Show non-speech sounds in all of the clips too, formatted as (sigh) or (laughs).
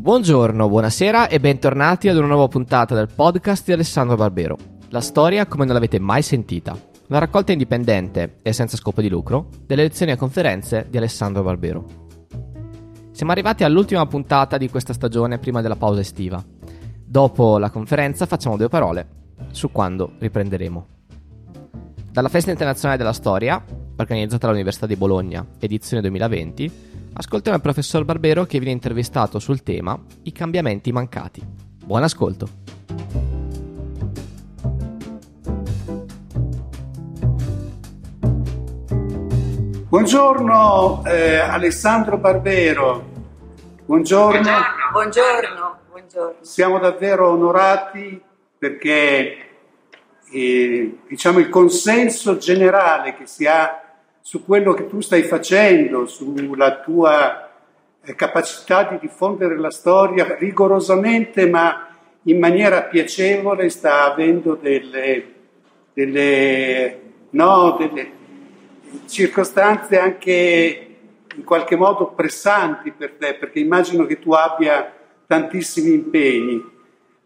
Buongiorno, buonasera e bentornati ad una nuova puntata del podcast di Alessandro Barbero. La storia come non l'avete mai sentita. Una raccolta indipendente e senza scopo di lucro delle lezioni e conferenze di Alessandro Barbero. Siamo arrivati all'ultima puntata di questa stagione prima della pausa estiva. Dopo la conferenza facciamo due parole su quando riprenderemo. Dalla Festa Internazionale della Storia, organizzata all'Università di Bologna, edizione 2020, ascoltiamo il professor Barbero che viene intervistato sul tema I cambiamenti mancati. Buon ascolto. Buongiorno eh, Alessandro Barbero. Buongiorno. Buongiorno. Buongiorno. Siamo davvero onorati perché eh, diciamo il consenso generale che si ha su quello che tu stai facendo, sulla tua eh, capacità di diffondere la storia rigorosamente ma in maniera piacevole sta avendo delle, delle, no, delle circostanze anche in qualche modo pressanti per te, perché immagino che tu abbia tantissimi impegni.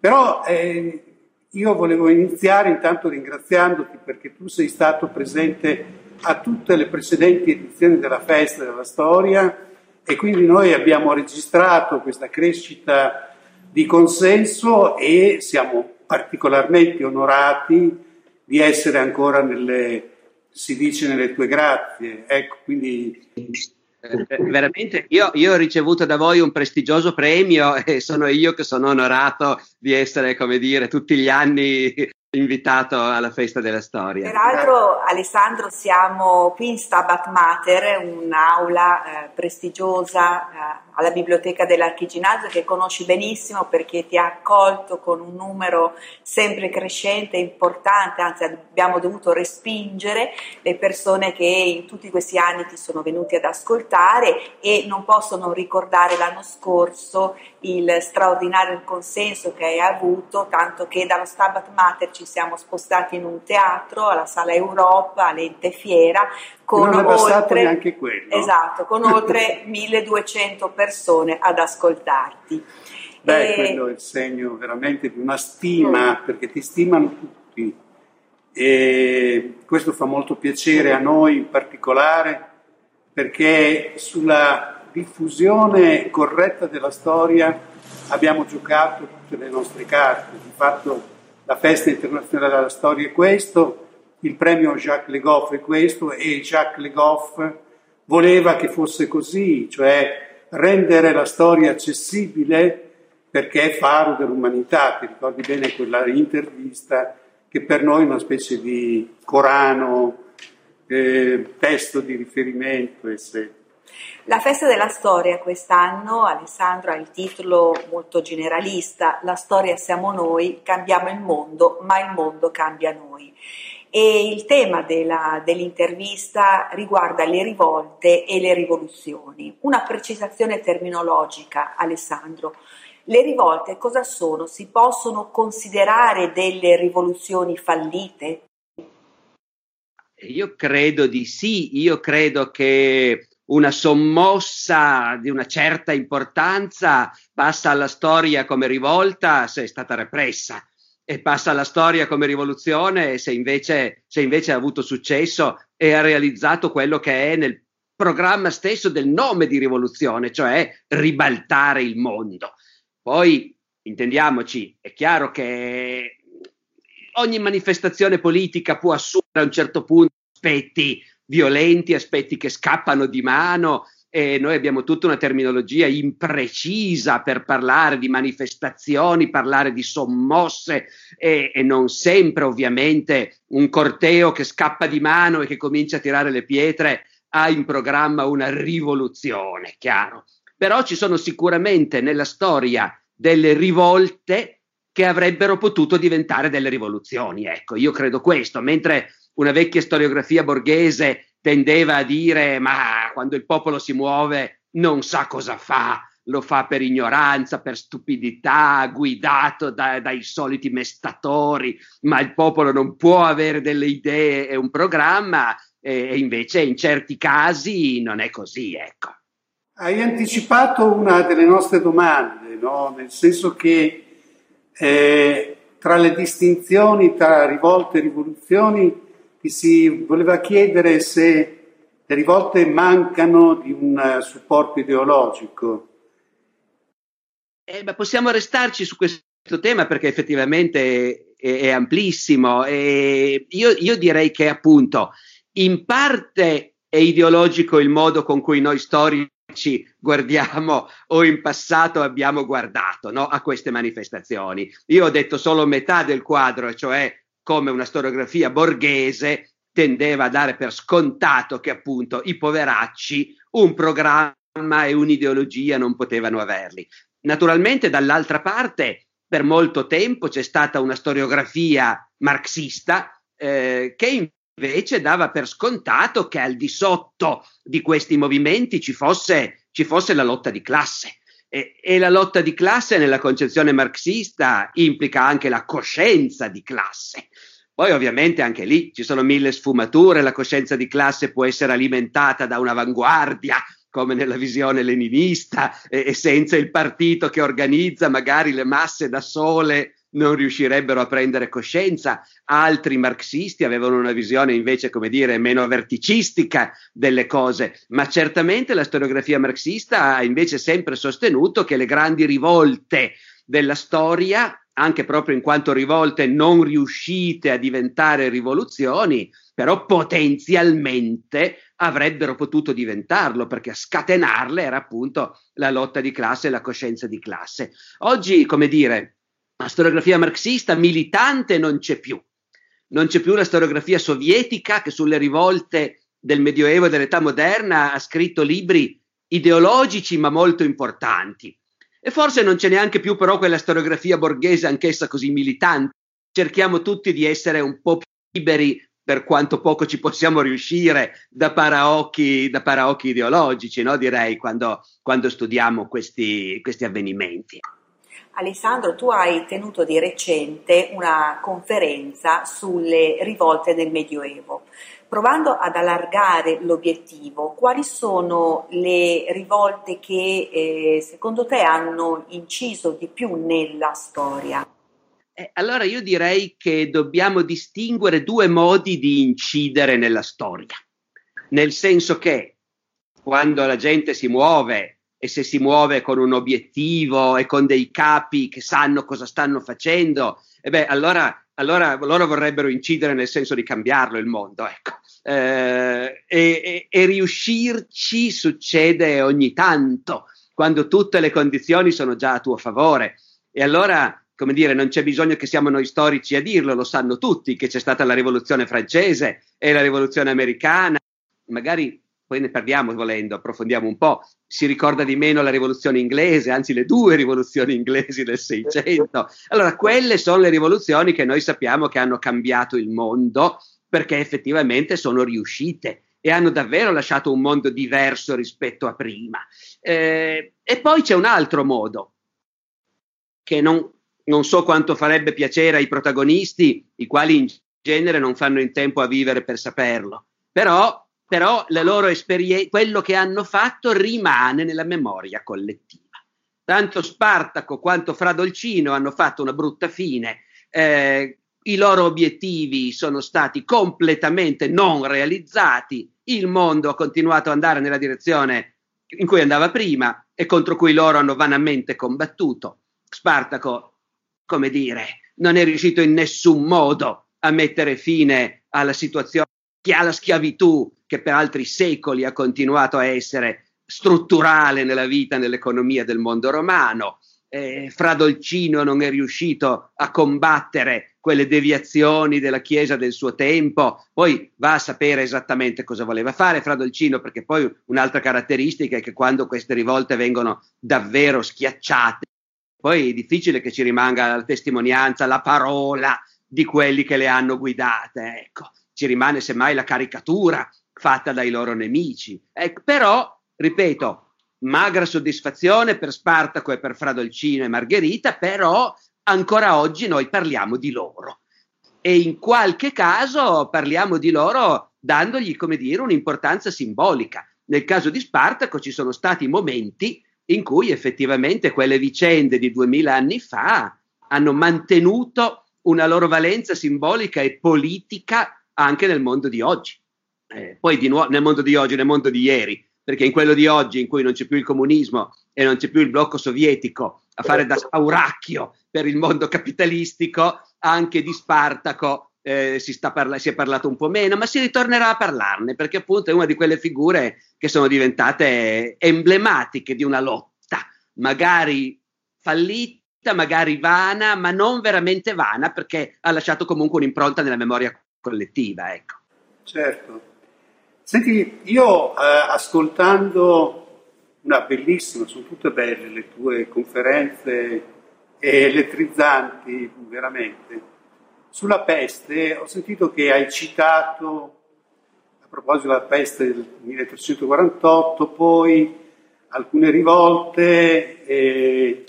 Però eh, io volevo iniziare intanto ringraziandoti perché tu sei stato presente a tutte le precedenti edizioni della festa della storia e quindi noi abbiamo registrato questa crescita di consenso e siamo particolarmente onorati di essere ancora nelle, si dice, nelle tue grazie. Ecco, quindi... Eh, eh, veramente, io, io, ho ricevuto da voi un prestigioso premio e sono io che sono onorato di essere, come dire, tutti gli anni invitato alla festa della storia. Peraltro, Alessandro, siamo qui in Stabat Mater, un'aula eh, prestigiosa eh, alla biblioteca dell'Archiginazio che conosci benissimo perché ti ha accolto con un numero sempre crescente e importante, anzi abbiamo dovuto respingere le persone che in tutti questi anni ti sono venuti ad ascoltare e non possono ricordare l'anno scorso il straordinario consenso che hai avuto, tanto che dallo Stabat Mater ci siamo spostati in un teatro, alla Sala Europa, all'Ente Fiera, con non è oltre, neanche quello. Esatto, con oltre (laughs) 1200 persone ad ascoltarti. Beh, e... quello è il segno veramente di una stima, mm. perché ti stimano tutti. E questo fa molto piacere a noi in particolare, perché sulla diffusione corretta della storia abbiamo giocato tutte le nostre carte. Di fatto la festa internazionale della storia è questo, il premio Jacques Le Goff è questo e Jacques Le Goff voleva che fosse così, cioè rendere la storia accessibile perché è faro dell'umanità. Ti ricordi bene quella intervista che per noi è una specie di Corano, eh, testo di riferimento, eccetera. La festa della storia quest'anno, Alessandro, ha il titolo molto generalista, La storia siamo noi, cambiamo il mondo, ma il mondo cambia noi. E il tema della, dell'intervista riguarda le rivolte e le rivoluzioni. Una precisazione terminologica, Alessandro. Le rivolte cosa sono? Si possono considerare delle rivoluzioni fallite? Io credo di sì, io credo che una sommossa di una certa importanza passa alla storia come rivolta se è stata repressa e passa alla storia come rivoluzione se invece, se invece ha avuto successo e ha realizzato quello che è nel programma stesso del nome di rivoluzione, cioè ribaltare il mondo. Poi, intendiamoci, è chiaro che ogni manifestazione politica può assumere a un certo punto aspetti violenti, aspetti che scappano di mano, e noi abbiamo tutta una terminologia imprecisa per parlare di manifestazioni, parlare di sommosse e, e, non sempre ovviamente un corteo che scappa di mano e che comincia a tirare le pietre ha in programma una rivoluzione, chiaro. Però ci sono sicuramente nella storia delle rivolte che avrebbero potuto diventare delle rivoluzioni, ecco, io credo questo, mentre una vecchia storiografia borghese tendeva a dire ma quando il popolo si muove non sa cosa fa, lo fa per ignoranza, per stupidità, guidato da, dai soliti mestatori, ma il popolo non può avere delle idee e un programma e invece in certi casi non è così, ecco. Hai anticipato una delle nostre domande, no? nel senso che eh, tra le distinzioni tra rivolte e rivoluzioni ti si voleva chiedere se le rivolte mancano di un supporto ideologico. Eh, possiamo restarci su questo tema perché effettivamente è, è amplissimo e io, io direi che appunto in parte è ideologico il modo con cui noi storici guardiamo o in passato abbiamo guardato no, a queste manifestazioni. Io ho detto solo metà del quadro, cioè come una storiografia borghese tendeva a dare per scontato che appunto i poveracci un programma e un'ideologia non potevano averli. Naturalmente dall'altra parte per molto tempo c'è stata una storiografia marxista eh, che invece dava per scontato che al di sotto di questi movimenti ci fosse, ci fosse la lotta di classe. E, e, la lotta di classe nella concezione marxista implica anche la coscienza di classe. Poi ovviamente anche lì ci sono mille sfumature, la coscienza di classe può essere alimentata da un'avanguardia, come nella visione leninista, e, e senza il partito che organizza magari le masse da sole non riuscirebbero a prendere coscienza, altri marxisti avevano una visione invece, come dire, meno verticistica delle cose, ma certamente la storiografia marxista ha invece sempre sostenuto che le grandi rivolte della storia, anche proprio in quanto rivolte non riuscite a diventare rivoluzioni, però potenzialmente avrebbero potuto diventarlo, perché a scatenarle era appunto la lotta di classe e la coscienza di classe. Oggi, come dire, la storiografia marxista militante non c'è più. Non c'è più la storiografia sovietica che sulle rivolte del Medioevo e dell'età moderna ha scritto libri ideologici ma molto importanti. E forse non c'è neanche più però quella storiografia borghese anch'essa così militante. Cerchiamo tutti di essere un po' più liberi per quanto poco ci possiamo riuscire da paraocchi, da paraocchi ideologici, no? direi, quando, quando studiamo questi, questi avvenimenti. Alessandro, tu hai tenuto di recente una conferenza sulle rivolte del Medioevo. Provando ad allargare l'obiettivo, quali sono le rivolte che eh, secondo te hanno inciso di più nella storia? Eh, allora io direi che dobbiamo distinguere due modi di incidere nella storia, nel senso che quando la gente si muove e se si muove con un obiettivo e con dei capi che sanno cosa stanno facendo, e beh, allora, allora loro vorrebbero incidere nel senso di cambiarlo il mondo, ecco. Eh, e, e, e riuscirci succede ogni tanto, quando tutte le condizioni sono già a tuo favore. E allora come dire, non c'è bisogno che siamo noi storici a dirlo, lo sanno tutti che c'è stata la rivoluzione francese e la rivoluzione americana. Magari poi ne parliamo volendo, approfondiamo un po', si ricorda di meno la rivoluzione inglese, anzi le due (laughs) rivoluzioni inglesi del Seicento. Allora, quelle sono le rivoluzioni che noi sappiamo che hanno cambiato il mondo perché effettivamente sono riuscite e hanno davvero lasciato un mondo diverso rispetto a prima. Eh, e poi c'è un altro modo che non, non so quanto farebbe piacere ai protagonisti, i quali in genere non fanno in tempo a vivere per saperlo, però però la loro esperienza, quello che hanno fatto rimane nella memoria collettiva. Tanto Spartaco quanto Fra Dolcino hanno fatto una brutta fine, eh, i loro obiettivi sono stati completamente non realizzati, il mondo ha continuato ad andare nella direzione in cui andava prima e contro cui loro hanno vanamente combattuto. Spartaco, come dire, non è riuscito in nessun modo a mettere fine alla situazione alla schiavitù che per altri secoli ha continuato a essere strutturale nella vita, nell'economia del mondo romano. Eh, Fra Dolcino non è riuscito a combattere quelle deviazioni della Chiesa del suo tempo, poi va a sapere esattamente cosa voleva fare Fra Dolcino, perché poi un'altra caratteristica è che quando queste rivolte vengono davvero schiacciate, poi è difficile che ci rimanga la testimonianza, la parola di quelli che le hanno guidate. Ecco ci rimane semmai la caricatura fatta dai loro nemici. Ecco, però, ripeto, magra soddisfazione per Spartaco e per Fradolcino e Margherita, però ancora oggi noi parliamo di loro. E in qualche caso parliamo di loro dandogli, come dire, un'importanza simbolica. Nel caso di Spartaco ci sono stati momenti in cui effettivamente quelle vicende di duemila anni fa hanno mantenuto una loro valenza simbolica e politica anche nel mondo di oggi. Eh, poi di nuovo nel mondo di oggi, nel mondo di ieri, perché in quello di oggi in cui non c'è più il comunismo e non c'è più il blocco sovietico a fare da spauracchio per il mondo capitalistico, anche di Spartaco eh, si, parla- si, è parlato un po' meno, ma si ritornerà a parlarne perché appunto è una di quelle figure che sono diventate emblematiche di una lotta, magari fallita, magari vana, ma non veramente vana perché ha lasciato comunque un'impronta nella memoria collettiva. Ecco. Certo. Senti, io eh, ascoltando una bellissima, sono tutte belle le tue conferenze elettrizzanti, veramente sulla peste ho sentito che hai citato, a proposito della peste del 1348, poi alcune rivolte, e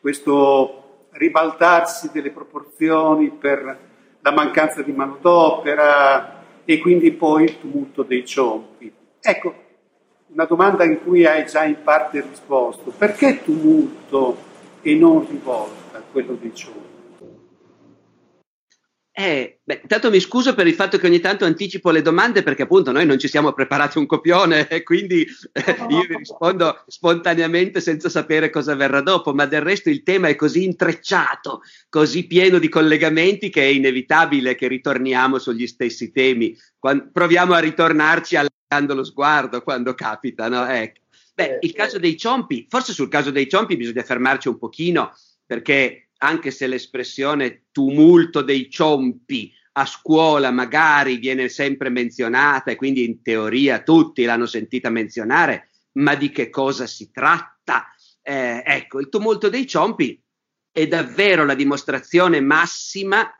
questo ribaltarsi delle proporzioni per la mancanza di manodopera e quindi poi il tumulto dei ciompi. Ecco, una domanda in cui hai già in parte risposto. Perché tumulto e non rivolta quello dei ciompi? Eh, beh, intanto mi scuso per il fatto che ogni tanto anticipo le domande perché appunto noi non ci siamo preparati un copione (laughs) e quindi eh, io vi rispondo spontaneamente senza sapere cosa verrà dopo, ma del resto il tema è così intrecciato, così pieno di collegamenti che è inevitabile che ritorniamo sugli stessi temi. Quando, proviamo a ritornarci allargando lo sguardo quando capita, no? Ecco. Beh, il caso dei ciompi, forse sul caso dei ciompi bisogna fermarci un pochino perché anche se l'espressione tumulto dei ciompi a scuola magari viene sempre menzionata e quindi in teoria tutti l'hanno sentita menzionare, ma di che cosa si tratta? Eh, ecco, il tumulto dei ciompi è davvero la dimostrazione massima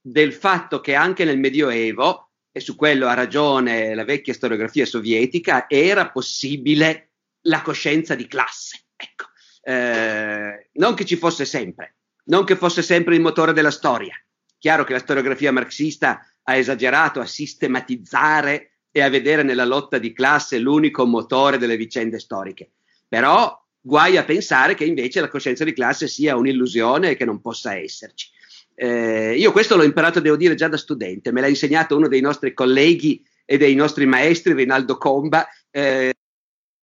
del fatto che anche nel Medioevo, e su quello ha ragione la vecchia storiografia sovietica, era possibile la coscienza di classe. Ecco, eh, non che ci fosse sempre, non che fosse sempre il motore della storia. Chiaro che la storiografia marxista ha esagerato a sistematizzare e a vedere nella lotta di classe l'unico motore delle vicende storiche. Però guai a pensare che invece la coscienza di classe sia un'illusione e che non possa esserci. Eh, io questo l'ho imparato, devo dire, già da studente, me l'ha insegnato uno dei nostri colleghi e dei nostri maestri, Rinaldo Comba, eh,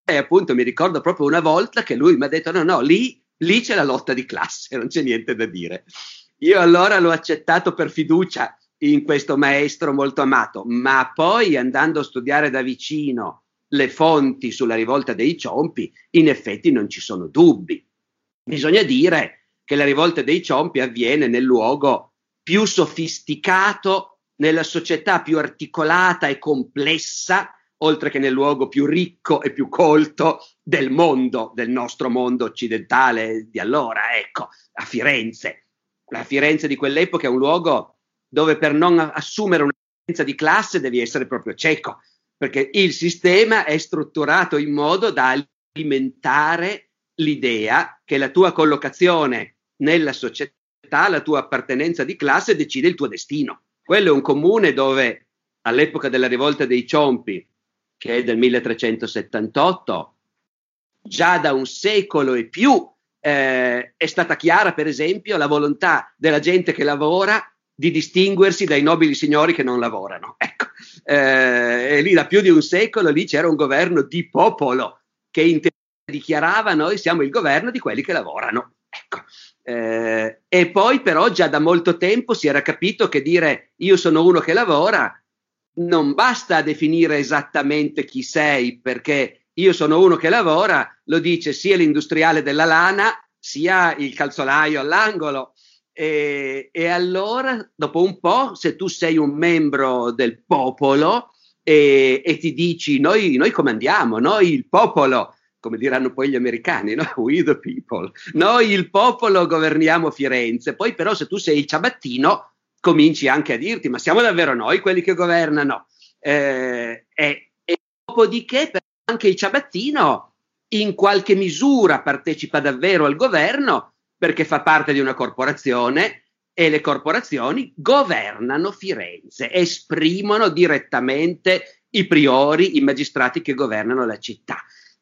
e appunto mi ricordo proprio una volta che lui mi ha detto no, no, lì lì c'è la lotta di classe, (laughs) non c'è niente da dire. Io allora l'ho accettato per fiducia in questo maestro molto amato, ma poi andando a studiare da vicino le fonti sulla rivolta dei ciompi, in effetti non ci sono dubbi. Bisogna dire che la rivolta dei ciompi avviene nel luogo più sofisticato, nella società più articolata e complessa oltre che nel luogo più ricco e più colto del mondo, del nostro mondo occidentale di allora, ecco, a Firenze. La Firenze di quell'epoca è un luogo dove per non assumere una differenza di classe devi essere proprio cieco, perché il sistema è strutturato in modo da alimentare l'idea che la tua collocazione nella società, la tua appartenenza di classe decide il tuo destino. Quello è un comune dove all'epoca della rivolta dei Ciompi che è del 1378, già da un secolo e più eh, è stata chiara, per esempio, la volontà della gente che lavora di distinguersi dai nobili signori che non lavorano. Ecco, eh, lì da più di un secolo lì c'era un governo di popolo che dichiarava noi siamo il governo di quelli che lavorano. Ecco. Eh, e poi però già da molto tempo si era capito che dire io sono uno che lavora non basta definire esattamente chi sei, perché io sono uno che lavora, lo dice sia l'industriale della lana, sia il calzolaio all'angolo. E, e allora, dopo un po', se tu sei un membro del popolo e, e ti dici noi, noi comandiamo, noi il popolo, come diranno poi gli americani, no? we the people, noi il popolo governiamo Firenze, poi però se tu sei il ciabattino cominci anche a dirti, ma siamo davvero noi quelli che governano? Eh, e, e dopodiché anche il ciabattino in qualche misura partecipa davvero al governo perché fa parte di una corporazione e le corporazioni governano Firenze, esprimono direttamente i priori, i magistrati che governano la città.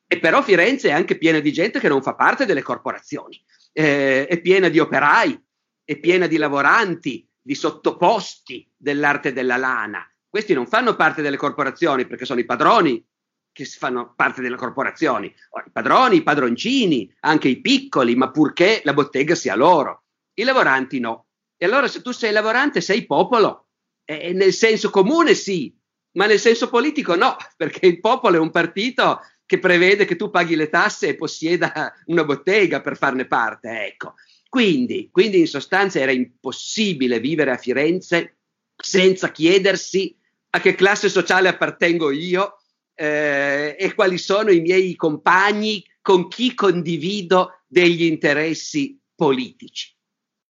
E però Firenze è anche piena di gente che non fa parte delle corporazioni, eh, è piena di operai, è piena di lavoranti, di sottoposti dell'arte della lana. Questi non fanno parte delle corporazioni perché sono i padroni che fanno parte delle corporazioni, I padroni, i padroncini, anche i piccoli, ma purché la bottega sia loro. I lavoranti no. E allora se tu sei lavorante sei popolo. E nel senso comune sì, ma nel senso politico no, (laughs) perché il popolo è un partito che prevede che tu paghi le tasse e possieda una bottega per farne parte. Ecco. Quindi, quindi in sostanza era impossibile vivere a Firenze senza chiedersi a che classe sociale appartengo io eh, e quali sono i miei compagni con chi condivido degli interessi politici.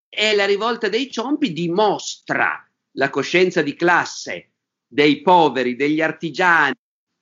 E la rivolta dei ciompi dimostra la coscienza di classe dei poveri, degli artigiani,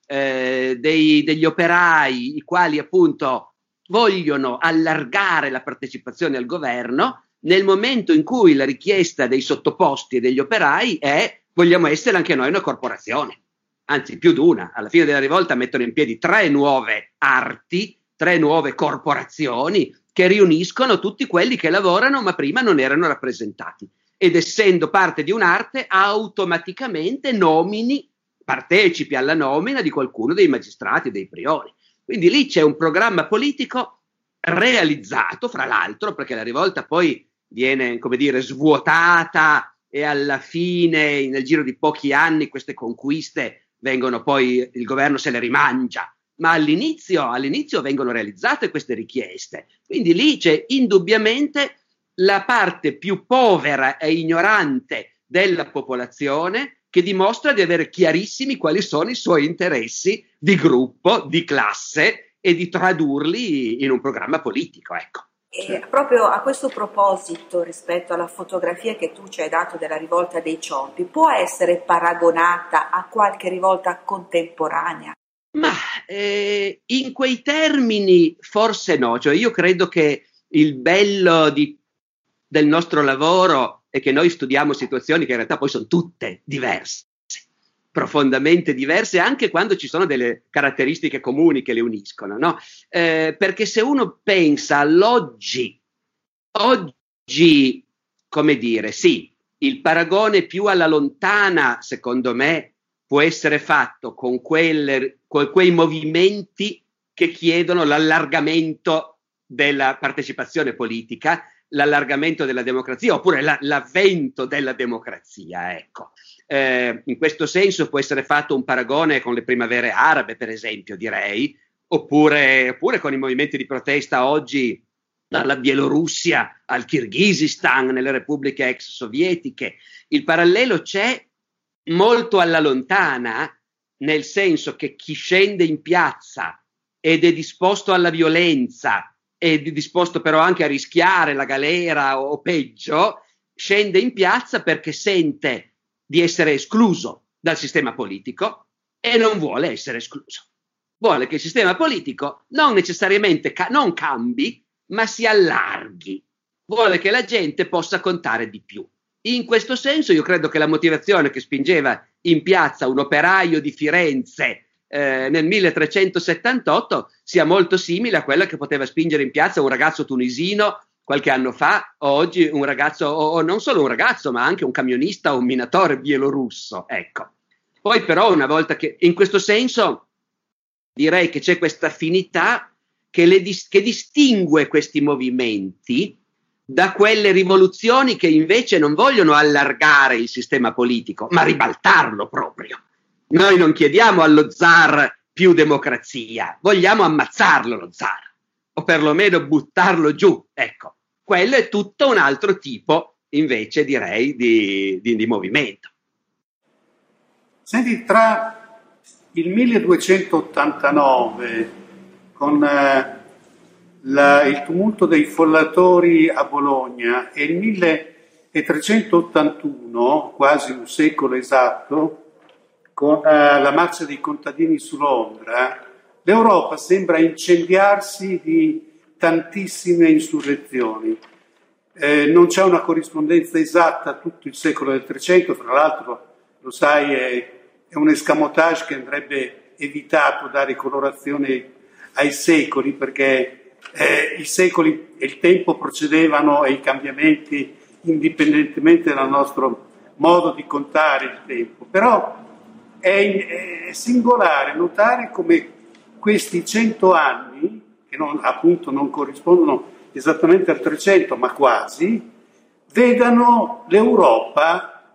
eh, dei, degli operai, i quali appunto vogliono allargare la partecipazione al governo nel momento in cui la richiesta dei sottoposti e degli operai è vogliamo essere anche noi una corporazione anzi più di una, alla fine della rivolta mettono in piedi tre nuove arti, tre nuove corporazioni che riuniscono tutti quelli che lavorano ma prima non erano rappresentati. Ed essendo parte di un'arte, automaticamente nomini, partecipi alla nomina di qualcuno dei magistrati, dei priori. Quindi lì c'è un programma politico realizzato, fra l'altro, perché la rivolta poi viene, come dire, svuotata e alla fine, nel giro di pochi anni, queste conquiste vengono poi, il governo se le rimangia, ma all'inizio, all'inizio vengono realizzate queste richieste. Quindi lì c'è indubbiamente la parte più povera e ignorante della popolazione che dimostra di avere chiarissimi quali sono i suoi interessi di gruppo, di classe e di tradurli in un programma politico. Ecco. E proprio a questo proposito, rispetto alla fotografia che tu ci hai dato della rivolta dei Ciompi, può essere paragonata a qualche rivolta contemporanea? Ma eh, in quei termini forse no, cioè io credo che il bello di, del nostro lavoro è che noi studiamo situazioni che in realtà poi sono tutte diverse profondamente diverse anche quando ci sono delle caratteristiche comuni che le uniscono, no? eh, perché se uno pensa all'oggi, oggi, come dire, sì, il paragone più alla lontana, secondo me, può essere fatto con, quelle, con quei movimenti che chiedono l'allargamento della partecipazione politica, l'allargamento della democrazia oppure la, l'avvento della democrazia. Ecco. Eh, in questo senso può essere fatto un paragone con le primavere arabe, per esempio, direi, oppure, oppure con i movimenti di protesta oggi dalla Bielorussia al Kirghizistan, nelle repubbliche ex sovietiche. Il parallelo c'è molto alla lontana, nel senso che chi scende in piazza ed è disposto alla violenza è disposto però anche a rischiare la galera o peggio, scende in piazza perché sente di essere escluso dal sistema politico e non vuole essere escluso. Vuole che il sistema politico non necessariamente ca- non cambi, ma si allarghi. Vuole che la gente possa contare di più. In questo senso io credo che la motivazione che spingeva in piazza un operaio di Firenze eh, nel 1378 sia molto simile a quella che poteva spingere in piazza un ragazzo tunisino qualche anno fa, oggi un ragazzo, o non solo un ragazzo, ma anche un camionista o un minatore bielorusso. Ecco. Poi però una volta che, in questo senso, direi che c'è questa affinità che, le, che distingue questi movimenti da quelle rivoluzioni che invece non vogliono allargare il sistema politico, ma ribaltarlo proprio. Noi non chiediamo allo zar più democrazia, vogliamo ammazzarlo lo zar, o perlomeno buttarlo giù, ecco quello è tutto un altro tipo, invece, direi, di, di, di movimento. Senti, tra il 1289, con eh, la, il tumulto dei follatori a Bologna, e il 1381, quasi un secolo esatto, con eh, la marcia dei contadini su Londra, l'Europa sembra incendiarsi di tantissime insurrezioni. Eh, non c'è una corrispondenza esatta a tutto il secolo del Trecento, fra l'altro, lo sai, è, è un escamotage che andrebbe evitato dare colorazione ai secoli, perché eh, i secoli e il tempo procedevano e i cambiamenti indipendentemente dal nostro modo di contare il tempo. Però è, è singolare notare come questi cento anni, che non, appunto non corrispondono esattamente al 300, ma quasi, vedano l'Europa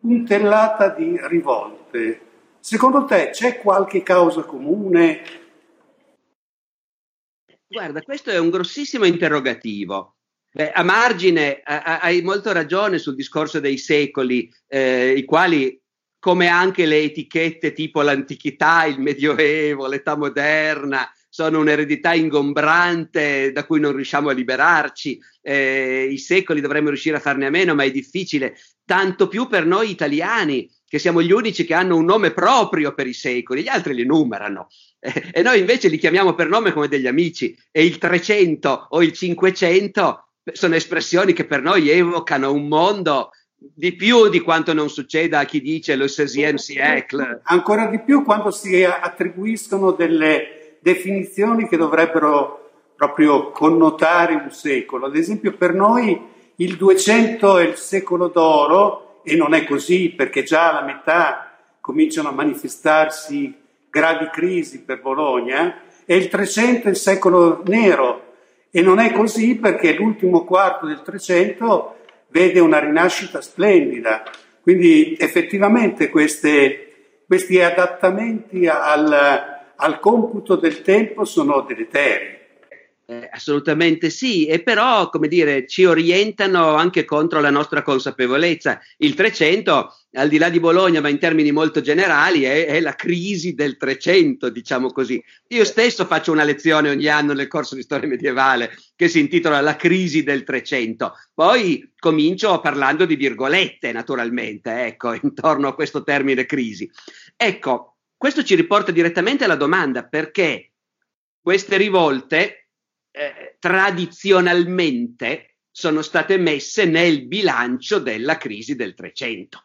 puntellata di rivolte. Secondo te c'è qualche causa comune? Guarda, questo è un grossissimo interrogativo. Beh, a margine hai molto ragione sul discorso dei secoli, eh, i quali come anche le etichette tipo l'antichità, il medioevo, l'età moderna, sono un'eredità ingombrante da cui non riusciamo a liberarci. Eh, I secoli dovremmo riuscire a farne a meno, ma è difficile, tanto più per noi italiani, che siamo gli unici che hanno un nome proprio per i secoli, gli altri li numerano. Eh, e noi invece li chiamiamo per nome come degli amici. E il 300 o il 500 sono espressioni che per noi evocano un mondo di più di quanto non succeda a chi dice lo 16e siècle. Ancora di più quando si attribuiscono delle definizioni che dovrebbero proprio connotare un secolo. Ad esempio per noi il 200 è il secolo d'oro e non è così perché già alla metà cominciano a manifestarsi gravi crisi per Bologna e il 300 è il secolo nero e non è così perché l'ultimo quarto del 300 vede una rinascita splendida. Quindi effettivamente queste, questi adattamenti al, al computo del tempo sono deleteri. Eh, assolutamente sì, e però, come dire, ci orientano anche contro la nostra consapevolezza. Il 300, al di là di Bologna, ma in termini molto generali, è, è, la crisi del 300, diciamo così. Io stesso faccio una lezione ogni anno nel corso di storia medievale che si intitola La crisi del 300. Poi comincio parlando di virgolette, naturalmente, ecco, (laughs) intorno a questo termine crisi. Ecco, questo ci riporta direttamente alla domanda perché queste rivolte eh, tradizionalmente sono state messe nel bilancio della crisi del 300.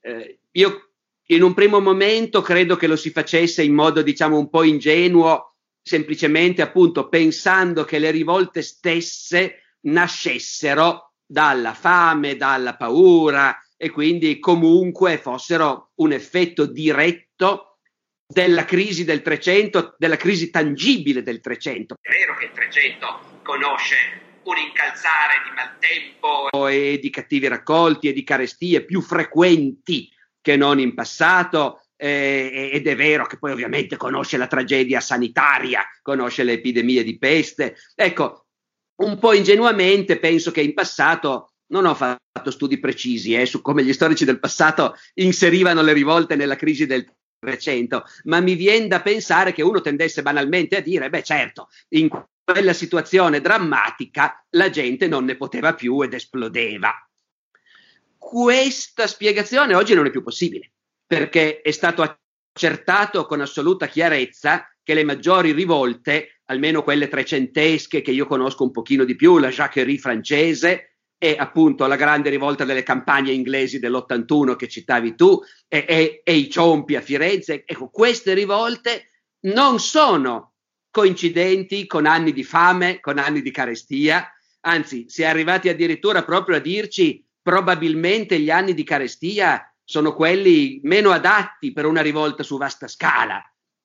Eh, io in un primo momento credo che lo si facesse in modo diciamo un po' ingenuo, semplicemente appunto pensando che le rivolte stesse nascessero dalla fame, dalla paura e quindi comunque fossero un effetto diretto della crisi del 300, della crisi tangibile del 300. È vero che il 300 conosce un incalzare di maltempo e di cattivi raccolti e di carestie più frequenti che non in passato, eh, ed è vero che poi ovviamente conosce la tragedia sanitaria, conosce le epidemie di peste. Ecco, un po' ingenuamente penso che in passato non ho fatto studi precisi eh, su come gli storici del passato inserivano le rivolte nella crisi del 300, ma mi viene da pensare che uno tendesse banalmente a dire, beh certo, in quella situazione drammatica la gente non ne poteva più ed esplodeva. Questa spiegazione oggi non è più possibile, perché è stato accertato con assoluta chiarezza che le maggiori rivolte, almeno quelle trecentesche che io conosco un pochino di più, la Jacquerie francese, e appunto la grande rivolta delle campagne inglesi dell'81 che citavi tu e, e, e i ciompi a Firenze. Ecco, queste rivolte non sono coincidenti con anni di fame, con anni di carestia, anzi si è arrivati addirittura proprio a dirci probabilmente gli anni di carestia sono quelli meno adatti per una rivolta su vasta scala.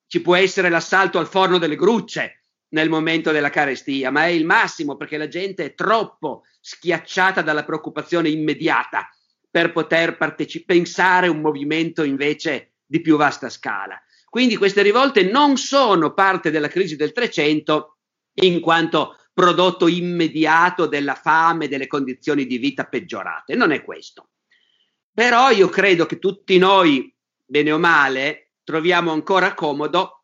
Ci può essere l'assalto al forno delle grucce nel momento della carestia, ma è il massimo perché la gente è troppo schiacciata dalla preoccupazione immediata per poter parteci- pensare un movimento invece di più vasta scala. Quindi queste rivolte non sono parte della crisi del 300 in quanto prodotto immediato della fame, delle condizioni di vita peggiorate, non è questo. Però io credo che tutti noi, bene o male, troviamo ancora comodo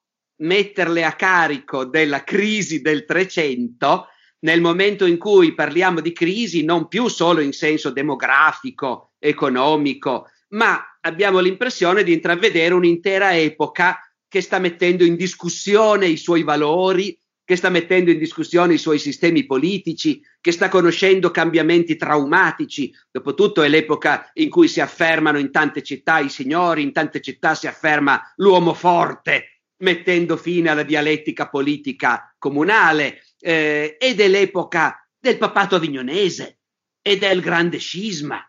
metterle a carico della crisi del 300 nel momento in cui parliamo di crisi non più solo in senso demografico, economico, ma abbiamo l'impressione di intravedere un'intera epoca che sta mettendo in discussione i suoi valori, che sta mettendo in discussione i suoi sistemi politici, che sta conoscendo cambiamenti traumatici. Dopotutto è l'epoca in cui si affermano in tante città i signori, in tante città si afferma l'uomo forte, mettendo fine alla dialettica politica comunale, eh, ed è l'epoca del papato avignonese e del grande scisma,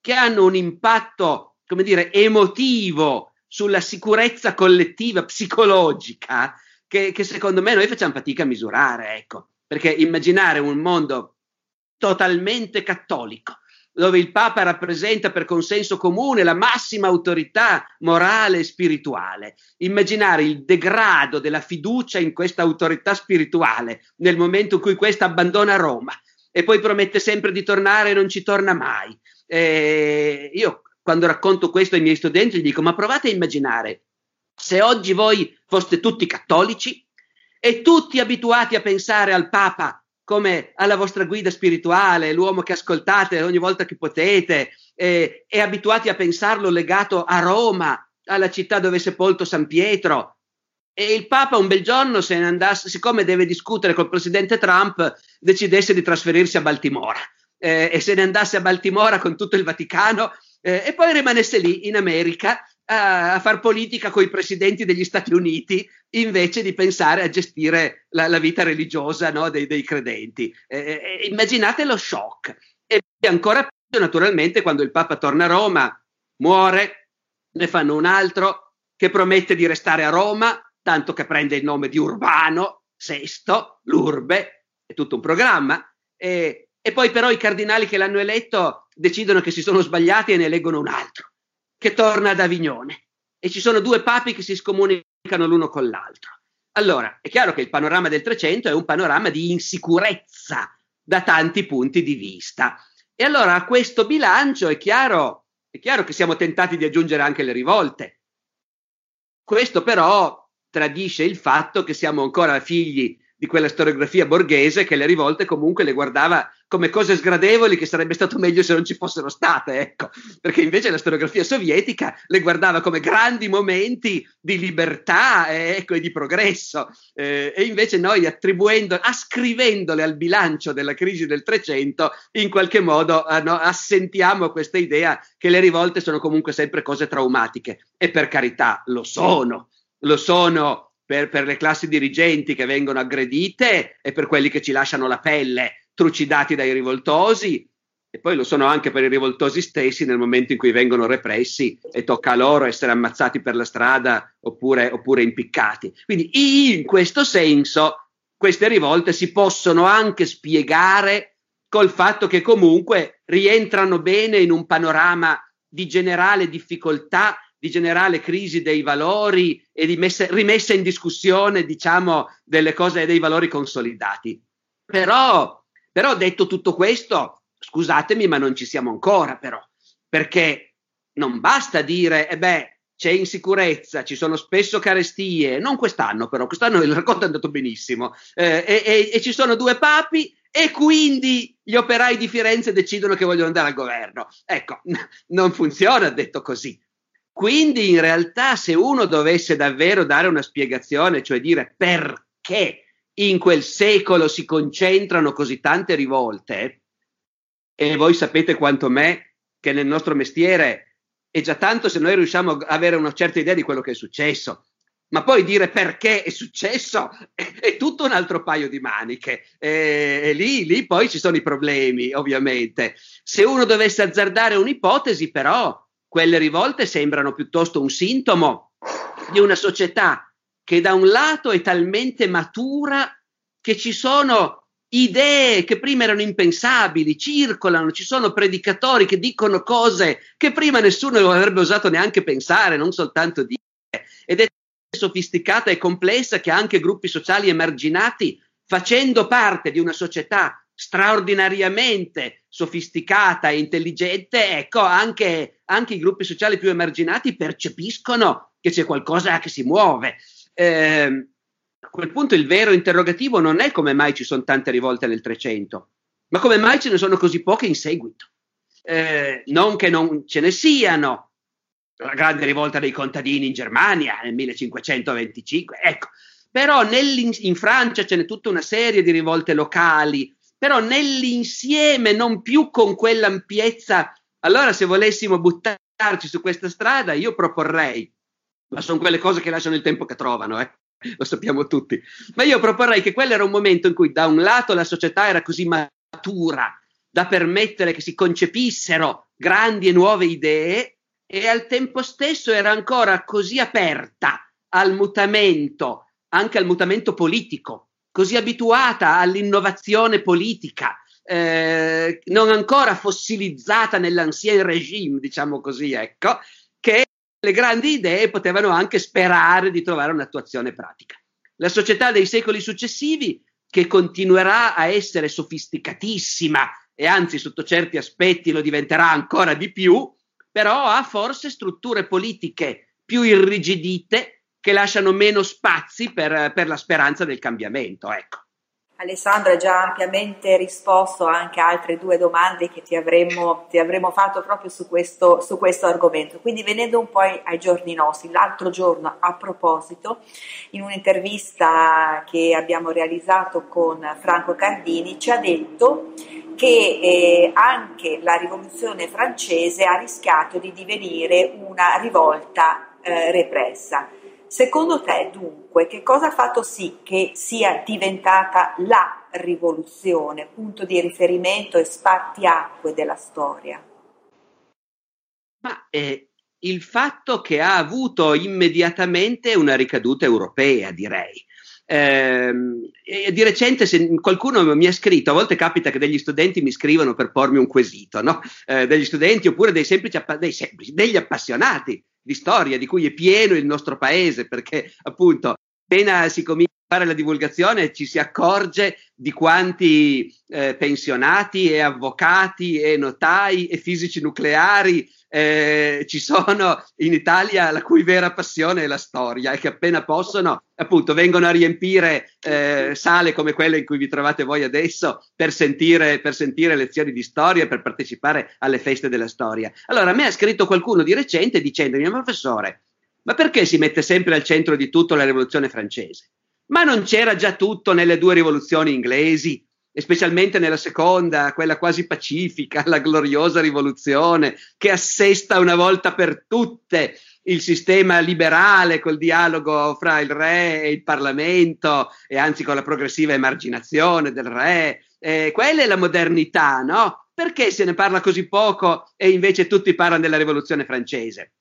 che hanno un impatto, come dire, emotivo sulla sicurezza collettiva psicologica che, che secondo me noi facciamo fatica a misurare, ecco, perché immaginare un mondo totalmente cattolico, dove il Papa rappresenta per consenso comune la massima autorità morale e spirituale. Immaginare il degrado della fiducia in questa autorità spirituale nel momento in cui questa abbandona Roma e poi promette sempre di tornare e non ci torna mai. Eh, io quando racconto questo ai miei studenti gli dico ma provate a immaginare se oggi voi foste tutti cattolici e tutti abituati a pensare al Papa come alla vostra guida spirituale, l'uomo che ascoltate ogni volta che potete, eh, e abituati a pensarlo legato a Roma, alla città dove è sepolto San Pietro. E il Papa un bel giorno se ne andasse, siccome deve discutere col presidente Trump, decidesse di trasferirsi a Baltimora eh, e se ne andasse a Baltimora con tutto il Vaticano eh, e poi rimanesse lì in America a, a far politica con i presidenti degli Stati Uniti invece di pensare a gestire la, la vita religiosa no, dei, dei, credenti. Eh, eh, immaginate lo shock. E ancora più naturalmente quando il Papa torna a Roma, muore, ne fanno un altro che promette di restare a Roma, tanto che prende il nome di Urbano, Sesto, l'Urbe, è tutto un programma. E, e poi però i cardinali che l'hanno eletto decidono che si sono sbagliati e ne eleggono un altro che torna ad Avignone e ci sono due papi che si scomunicano l'uno con l'altro. Allora, è chiaro che il panorama del Trecento è un panorama di insicurezza da tanti punti di vista. E allora a questo bilancio è chiaro, è chiaro che siamo tentati di aggiungere anche le rivolte. Questo però tradisce il fatto che siamo ancora figli di quella storiografia borghese che le rivolte comunque le guardava come cose sgradevoli che sarebbe stato meglio se non ci fossero state, ecco, perché invece la storiografia sovietica le guardava come grandi momenti di libertà eh, ecco, e di progresso. Eh, e invece noi attribuendo, ascrivendole al bilancio della crisi del Trecento in qualche modo eh, no, assentiamo questa idea che le rivolte sono comunque sempre cose traumatiche. E per carità lo sono, lo sono per, per, le classi dirigenti che vengono aggredite e per quelli che ci lasciano la pelle trucidati dai rivoltosi e poi lo sono anche per i rivoltosi stessi nel momento in cui vengono repressi e tocca a loro essere ammazzati per la strada oppure, oppure impiccati. Quindi in questo senso queste rivolte si possono anche spiegare col fatto che comunque rientrano bene in un panorama di generale difficoltà di generale crisi dei valori e di messa, rimessa in discussione, diciamo, delle cose e dei valori consolidati. Però, però, detto tutto questo, scusatemi, ma non ci siamo ancora, però, perché non basta dire, e eh beh, c'è insicurezza, ci sono spesso carestie, non quest'anno però, quest'anno il racconto è andato benissimo, eh, e, e, e ci sono due papi e quindi gli operai di Firenze decidono che vogliono andare al governo. Ecco, (laughs) non funziona detto così. Quindi in realtà se uno dovesse davvero dare una spiegazione, cioè dire perché in quel secolo si concentrano così tante rivolte, e voi sapete quanto me che nel nostro mestiere è già tanto se noi riusciamo a avere una certa idea di quello che è successo, ma poi dire perché è successo è, è tutto un altro paio di maniche. E, e lì, lì poi ci sono i problemi, ovviamente. Se uno dovesse azzardare un'ipotesi, però, quelle rivolte sembrano piuttosto un sintomo di una società che da un lato è talmente matura che ci sono idee che prima erano impensabili, circolano, ci sono predicatori che dicono cose che prima nessuno avrebbe osato neanche pensare, non soltanto dire, ed è sofisticata e complessa che anche gruppi sociali emarginati, facendo parte di una società straordinariamente sofisticata e intelligente, ecco, anche, anche, i gruppi sociali più emarginati percepiscono che c'è qualcosa che si muove. Eh, a quel punto il vero interrogativo non è come mai ci sono tante rivolte nel 300, ma come mai ce ne sono così poche in seguito. Eh, non che non ce ne siano, la grande rivolta dei contadini in Germania nel 1525, ecco, però in Francia ce n'è tutta una serie di rivolte locali, però nell'insieme, non più con quell'ampiezza. Allora, se volessimo buttarci su questa strada, io proporrei, ma sono quelle cose che lasciano il tempo che trovano, eh, lo sappiamo tutti. Ma io proporrei che quello era un momento in cui da un lato la società era così matura da permettere che si concepissero grandi e nuove idee e al tempo stesso era ancora così aperta al mutamento, anche al mutamento politico, così abituata all'innovazione politica, eh, non ancora fossilizzata nell'ancien regime, diciamo così, ecco, che le grandi idee potevano anche sperare di trovare un'attuazione pratica. La società dei secoli successivi, che continuerà a essere sofisticatissima e anzi sotto certi aspetti lo diventerà ancora di più, però ha forse strutture politiche più irrigidite che lasciano meno spazi per, per la speranza del cambiamento. Ecco. Alessandro ha già ampiamente risposto anche a altre due domande che ti avremmo, ti avremmo fatto proprio su questo, su questo, argomento. Quindi venendo un po' ai giorni nostri, l'altro giorno a proposito, in un'intervista che abbiamo realizzato con Franco Cardini, ci ha detto che eh, anche la rivoluzione francese ha rischiato di divenire una rivolta eh, repressa. Secondo te, dunque, che cosa ha fatto sì che sia diventata la rivoluzione, punto di riferimento e spartiacque della storia? Ma eh, il fatto che ha avuto immediatamente una ricaduta europea, direi. Eh, di recente qualcuno mi ha scritto, a volte capita che degli studenti mi scrivono per pormi un quesito, no? eh, degli studenti oppure dei semplici, dei semplici, degli appassionati di storia di cui è pieno il nostro paese, perché appunto appena si comincia a fare la divulgazione ci si accorge di quanti eh, pensionati e avvocati e notai e fisici nucleari eh, ci sono in Italia la cui vera passione è la storia e che appena possono appunto vengono a riempire eh, sale come quelle in cui vi trovate voi adesso per sentire, per sentire lezioni di storia, per partecipare alle feste della storia. Allora a me ha scritto qualcuno di recente dicendomi, professore, ma perché si mette sempre al centro di tutto la rivoluzione francese? Ma non c'era già tutto nelle due rivoluzioni inglesi? e specialmente nella seconda, quella quasi pacifica, la gloriosa rivoluzione che assesta una volta per tutte il sistema liberale col dialogo fra il re e il Parlamento e anzi con la progressiva emarginazione del re. Eh, quella è la modernità, no? Perché se ne parla così poco e invece tutti parlano della rivoluzione francese?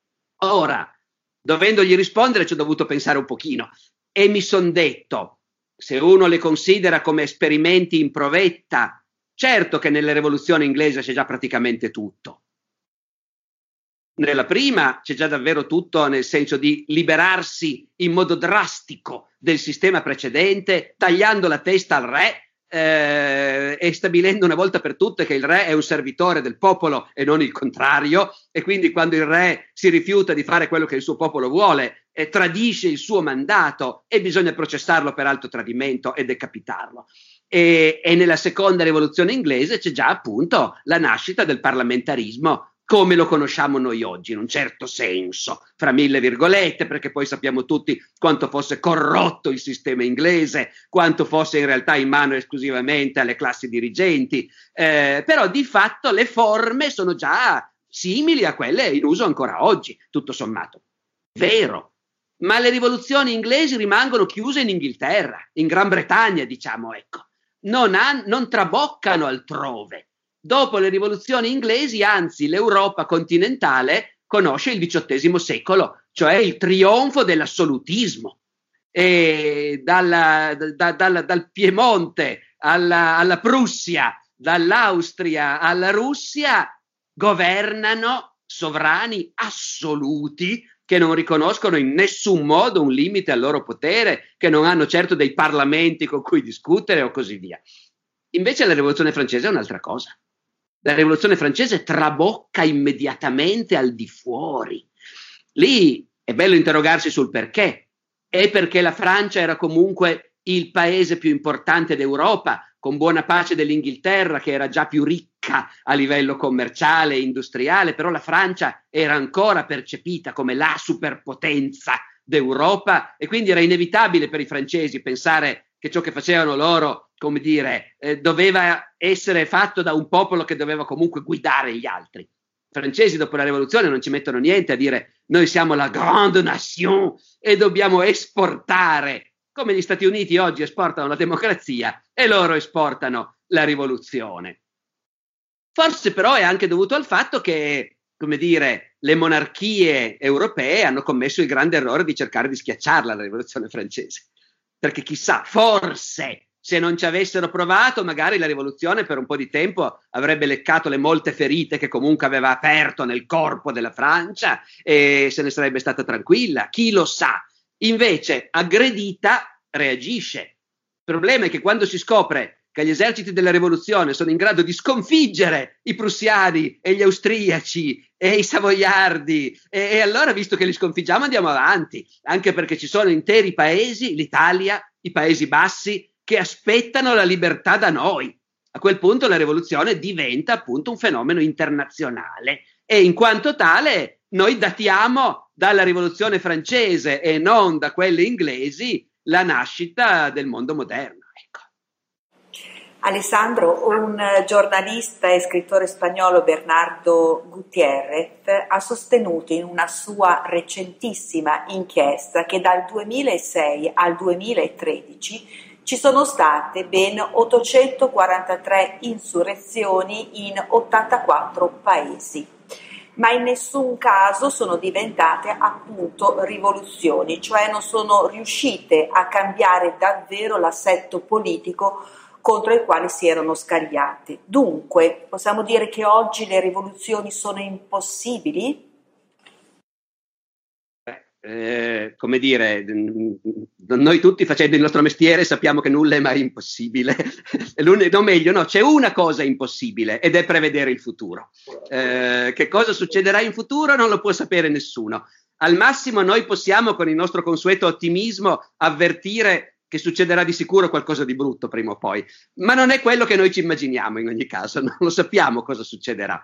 Ora, dovendogli rispondere, ci ho dovuto pensare un pochino e mi sono detto, se uno le considera come esperimenti in provetta, certo che nella rivoluzione inglese c'è già praticamente tutto. Nella prima c'è già davvero tutto nel senso di liberarsi in modo drastico del sistema precedente, tagliando la testa al re eh, e stabilendo una volta per tutte che il re è un servitore del popolo e non il contrario, e quindi quando il re si rifiuta di fare quello che il suo popolo vuole, e tradisce il suo mandato e bisogna processarlo per alto tradimento e decapitarlo. E, e nella seconda rivoluzione inglese c'è già appunto la nascita del parlamentarismo come lo conosciamo noi oggi, in un certo senso, fra mille virgolette, perché poi sappiamo tutti quanto fosse corrotto il sistema inglese, quanto fosse in realtà in mano esclusivamente alle classi dirigenti, eh, però di fatto le forme sono già simili a quelle in uso ancora oggi, tutto sommato. Vero, ma le rivoluzioni inglesi rimangono chiuse in Inghilterra, in Gran Bretagna, diciamo, ecco, non, han, non traboccano altrove Dopo le rivoluzioni inglesi, anzi, l'Europa continentale conosce il XVIII secolo, cioè il trionfo dell'assolutismo. Dalla, da, dalla, dal Piemonte alla, alla Prussia, dall'Austria alla Russia, governano sovrani assoluti che non riconoscono in nessun modo un limite al loro potere, che non hanno certo dei parlamenti con cui discutere o così via. Invece la rivoluzione francese è un'altra cosa la rivoluzione francese trabocca immediatamente al di fuori. Lì è bello interrogarsi sul perché. È perché la Francia era comunque il paese più importante d'Europa, con buona pace dell'Inghilterra, che era già più ricca a livello commerciale e industriale, però la Francia era ancora percepita come la superpotenza d'Europa e quindi era inevitabile per i francesi pensare che ciò che facevano loro come dire, eh, doveva essere fatto da un popolo che doveva comunque guidare gli altri. I francesi dopo la rivoluzione non ci mettono niente a dire noi siamo la grande nation e dobbiamo esportare come gli Stati Uniti oggi esportano la democrazia e loro esportano la rivoluzione. Forse però è anche dovuto al fatto che, come dire, le monarchie europee hanno commesso il grande errore di cercare di schiacciarla la rivoluzione francese. Perché chissà, forse se non ci avessero provato, magari la rivoluzione per un po' di tempo avrebbe leccato le molte ferite che comunque aveva aperto nel corpo della Francia e se ne sarebbe stata tranquilla. Chi lo sa? Invece, aggredita, reagisce. Il problema è che quando si scopre che gli eserciti della rivoluzione sono in grado di sconfiggere i prussiani e gli austriaci e i savoiardi e, e allora visto che li sconfiggiamo andiamo avanti, anche perché ci sono interi paesi, l'Italia, i Paesi Bassi, che aspettano la libertà da noi. A quel punto la rivoluzione diventa appunto un fenomeno internazionale e in quanto tale noi datiamo dalla rivoluzione francese e non da quelle inglesi la nascita del mondo moderno. Alessandro, un giornalista e scrittore spagnolo Bernardo Gutierrez ha sostenuto in una sua recentissima inchiesta che dal 2006 al 2013 ci sono state ben 843 insurrezioni in 84 paesi, ma in nessun caso sono diventate appunto rivoluzioni, cioè non sono riuscite a cambiare davvero l'assetto politico contro il quale si erano scagliate. Dunque, possiamo dire che oggi le rivoluzioni sono impossibili? Eh, come dire, noi tutti facendo il nostro mestiere sappiamo che nulla è mai impossibile. (laughs) o meglio, no, c'è una cosa impossibile ed è prevedere il futuro. Eh, che cosa succederà in futuro non lo può sapere nessuno. Al massimo noi possiamo con il nostro consueto ottimismo avvertire che succederà di sicuro qualcosa di brutto prima o poi, ma non è quello che noi ci immaginiamo in ogni caso, (laughs) non lo sappiamo cosa succederà.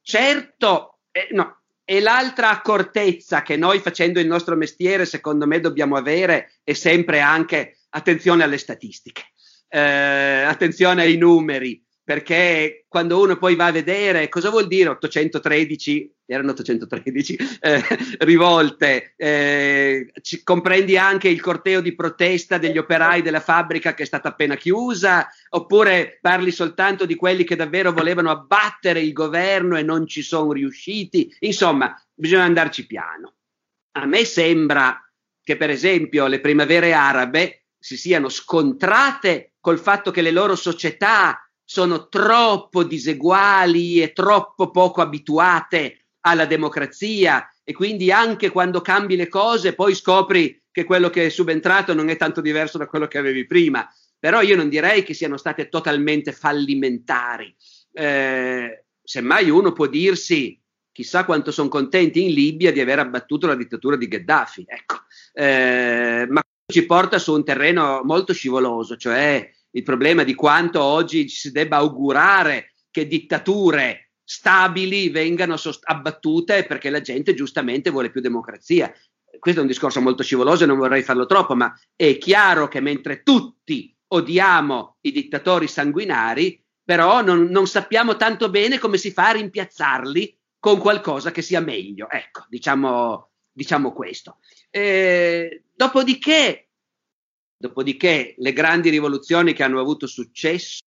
Certo, eh, no, e l'altra accortezza che noi facendo il nostro mestiere, secondo me, dobbiamo avere è sempre anche attenzione alle statistiche, eh, attenzione ai numeri, perché quando uno poi va a vedere cosa vuol dire 813, erano 813 eh, rivolte, eh, ci, comprendi anche il corteo di protesta degli operai della fabbrica che è stata appena chiusa, oppure parli soltanto di quelli che davvero volevano abbattere il governo e non ci sono riusciti, insomma, bisogna andarci piano. A me sembra che per esempio le primavere arabe si siano scontrate col fatto che le loro società sono troppo diseguali e troppo poco abituate alla democrazia e quindi anche quando cambi le cose poi scopri che quello che è subentrato non è tanto diverso da quello che avevi prima. Però io non direi che siano state totalmente fallimentari. Eh, semmai uno può dirsi chissà quanto sono contenti in Libia di aver abbattuto la dittatura di Gheddafi, ecco. Eh, ma ci porta su un terreno molto scivoloso, cioè il problema di quanto oggi ci si debba augurare che dittature stabili vengano sost- abbattute perché la gente giustamente vuole più democrazia. Questo è un discorso molto scivoloso e non vorrei farlo troppo, ma è chiaro che mentre tutti odiamo i dittatori sanguinari, però non, non sappiamo tanto bene come si fa a rimpiazzarli con qualcosa che sia meglio. Ecco, diciamo, diciamo questo. Eh, dopodiché Dopodiché le grandi rivoluzioni che hanno avuto successo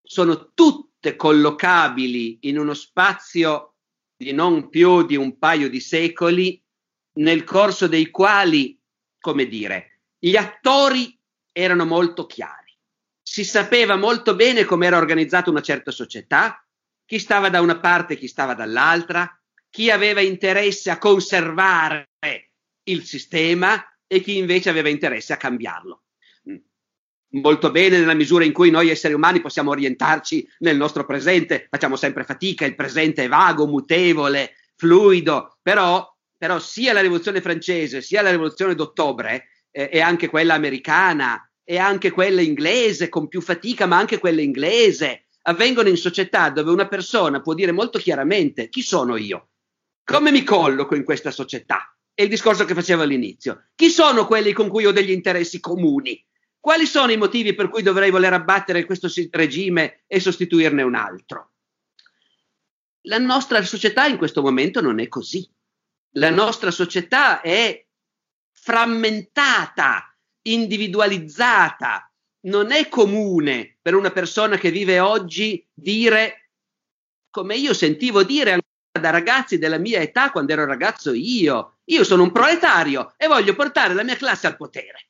sono tutte collocabili in uno spazio di non più di un paio di secoli, nel corso dei quali, come dire, gli attori erano molto chiari. Si sapeva molto bene come era organizzata una certa società, chi stava da una parte e chi stava dall'altra, chi aveva interesse a conservare il sistema e chi invece aveva interesse a cambiarlo. Mm. Molto bene nella misura in cui noi esseri umani possiamo orientarci nel nostro presente, facciamo sempre fatica, il presente è vago, mutevole, fluido, però, però sia la rivoluzione francese sia la rivoluzione d'ottobre eh, e anche quella americana e anche quella inglese con più fatica, ma anche quella inglese avvengono in società dove una persona può dire molto chiaramente chi sono io, come mi colloco in questa società, è il discorso che facevo all'inizio. Chi sono quelli con cui ho degli interessi comuni? Quali sono i motivi per cui dovrei voler abbattere questo regime e sostituirne un altro? La nostra società in questo momento non è così. La nostra società è frammentata individualizzata. Non è comune per una persona che vive oggi dire, come io sentivo dire da ragazzi della mia età quando ero ragazzo io, io sono un proletario e voglio portare la mia classe al potere.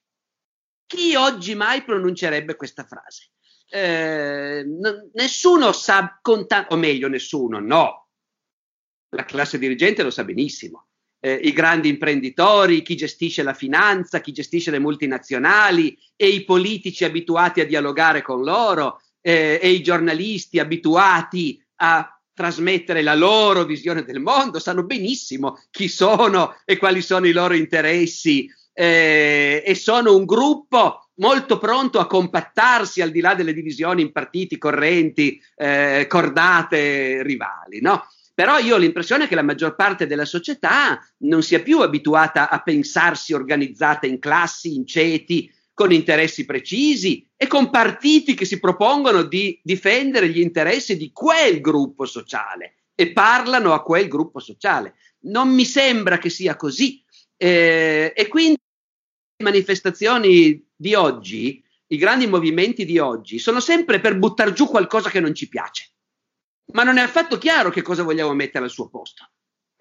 Chi oggi mai pronuncerebbe questa frase? Eh, n- nessuno sa contare, o meglio, nessuno, no. La classe dirigente lo sa benissimo. Eh, I grandi imprenditori, chi gestisce la finanza, chi gestisce le multinazionali e i politici abituati a dialogare con loro eh, e i giornalisti abituati a trasmettere la loro visione del mondo, sanno benissimo chi sono e quali sono i loro interessi eh, e sono un gruppo molto pronto a compattarsi al di là delle divisioni in partiti correnti, eh, cordate, rivali, no? Però io ho l'impressione che la maggior parte della società non sia più abituata a pensarsi organizzata in classi, in ceti, con interessi precisi e con partiti che si propongono di difendere gli interessi di quel gruppo sociale e parlano a quel gruppo sociale. Non mi sembra che sia così. Eh, e quindi le manifestazioni di oggi, i grandi movimenti di oggi, sono sempre per buttare giù qualcosa che non ci piace. Ma non è affatto chiaro che cosa vogliamo mettere al suo posto.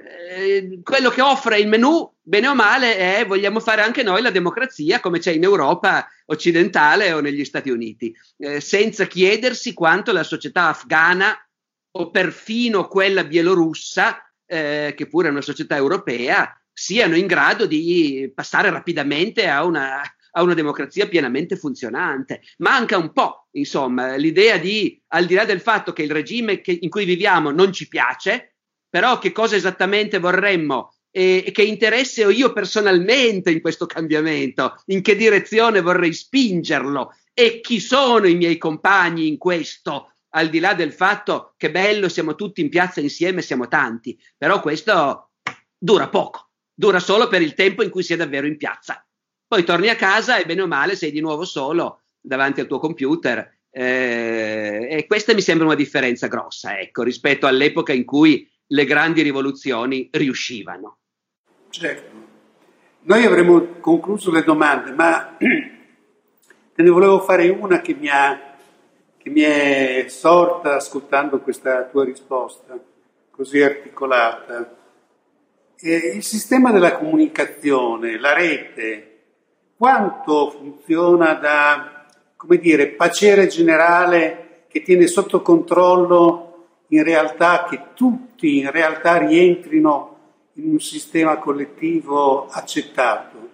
Eh, quello che offre il menù, bene o male, è vogliamo fare anche noi la democrazia come c'è in Europa occidentale o negli Stati Uniti, eh, senza chiedersi quanto la società afghana o perfino quella bielorussa, eh, che pure è una società europea, siano in grado di passare rapidamente a una, a una democrazia pienamente funzionante. Manca un po', insomma, l'idea di, al di là del fatto che il regime che, in cui viviamo non ci piace, però che cosa esattamente vorremmo? E che interesse ho io personalmente in questo cambiamento, in che direzione vorrei spingerlo? E chi sono i miei compagni in questo, al di là del fatto che bello, siamo tutti in piazza insieme, siamo tanti, però questo dura poco, dura solo per il tempo in cui è davvero in piazza. Poi torni a casa e bene o male sei di nuovo solo davanti al tuo computer. Eh, e questa mi sembra una differenza grossa, ecco, rispetto all'epoca in cui le grandi rivoluzioni riuscivano. Certo. Noi avremmo concluso le domande, ma (clears throat) te ne volevo fare una che mi, ha, che mi è sorta ascoltando questa tua risposta così articolata. Il sistema della comunicazione, la rete, quanto funziona da, come dire, pacere generale che tiene sotto controllo in realtà che tutti in realtà rientrino in un sistema collettivo accettato.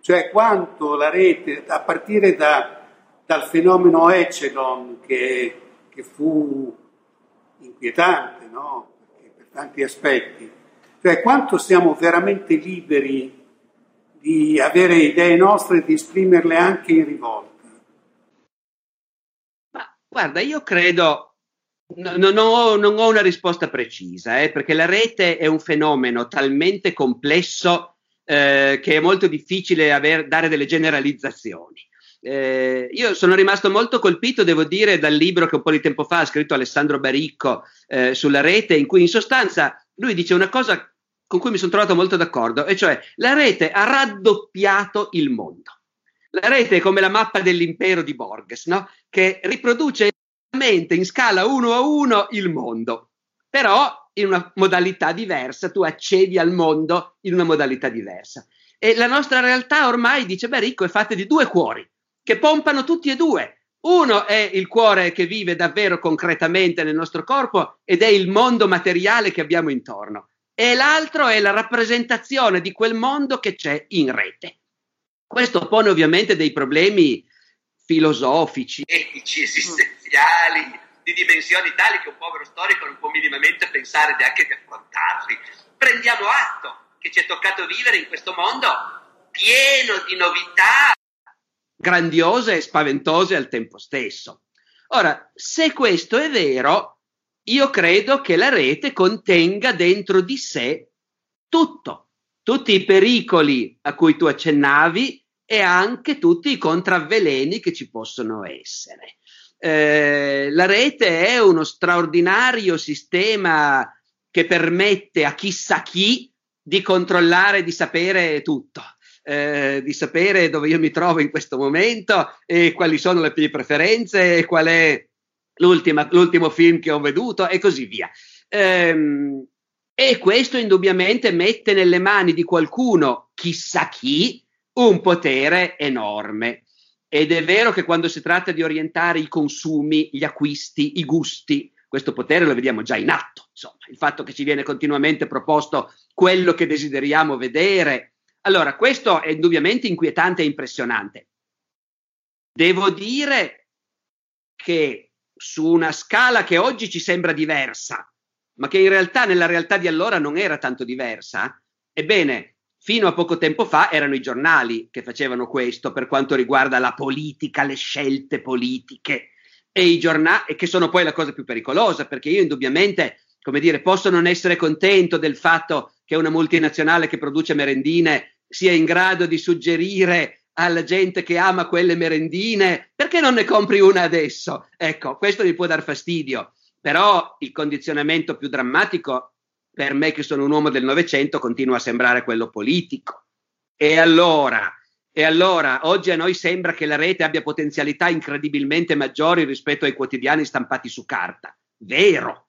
Cioè quanto la rete, a partire da, dal fenomeno Echelon che, che fu inquietante no? per tanti aspetti, cioè quanto siamo veramente liberi di avere idee nostre e di esprimerle anche in rivolta. Ma guarda, io credo No, non, ho, non, ho, una risposta precisa, eh, perché la rete è un fenomeno talmente complesso eh, che è molto difficile aver, dare delle generalizzazioni. Eh, io sono rimasto molto colpito, devo dire, dal libro che un po' di tempo fa ha scritto Alessandro Baricco eh, sulla rete, in cui in sostanza lui dice una cosa con cui mi sono trovato molto d'accordo, e cioè la rete ha raddoppiato il mondo. La rete è come la mappa dell'impero di Borges, no? che riproduce in scala uno a uno il mondo, però in una modalità diversa, tu accedi al mondo in una modalità diversa. E la nostra realtà ormai, dice Baricco, è fatta di due cuori che pompano tutti e due. Uno è il cuore che vive davvero concretamente nel nostro corpo ed è il mondo materiale che abbiamo intorno. E l'altro è la rappresentazione di quel mondo che c'è in rete. Questo pone ovviamente dei problemi filosofici, etici, esistenziali, di dimensioni tali che un povero storico non può minimamente pensare neanche di affrontarli. Prendiamo atto che ci è toccato vivere in questo mondo pieno di novità grandiose e spaventose al tempo stesso. Ora, se questo è vero, io credo che la rete contenga dentro di sé tutto, tutti i pericoli a cui tu accennavi e anche tutti i contravveleni che ci possono essere. Eh, la rete è uno straordinario sistema che permette a chissà chi di controllare, di sapere tutto. eh, di sapere dove io mi trovo in questo momento e quali sono le mie preferenze e qual è l'ultimo film che ho veduto e così via. Ehm, e questo indubbiamente mette nelle mani di qualcuno, chissà chi, un potere enorme. Ed è vero che quando si tratta di orientare i consumi, gli acquisti, i gusti, questo potere lo vediamo già in atto. Insomma, il fatto che ci viene continuamente proposto quello che desideriamo vedere. Allora, questo è indubbiamente inquietante e impressionante. Devo dire che su una scala che oggi ci sembra diversa, ma che in realtà nella realtà di allora non era tanto diversa, ebbene, fino a poco tempo fa erano i giornali che facevano questo per quanto riguarda la politica, le scelte politiche e i giornali, che sono poi la cosa più pericolosa, perché io indubbiamente, come dire, posso non essere contento del fatto che una multinazionale che produce merendine sia in grado di suggerire alla gente che ama quelle merendine, perché non ne compri una adesso? Ecco, questo mi può dar fastidio, però il condizionamento più drammatico per me che sono un uomo del Novecento continua a sembrare quello politico. E allora, e allora, oggi a noi sembra che la rete abbia potenzialità incredibilmente maggiori rispetto ai quotidiani stampati su carta. Vero.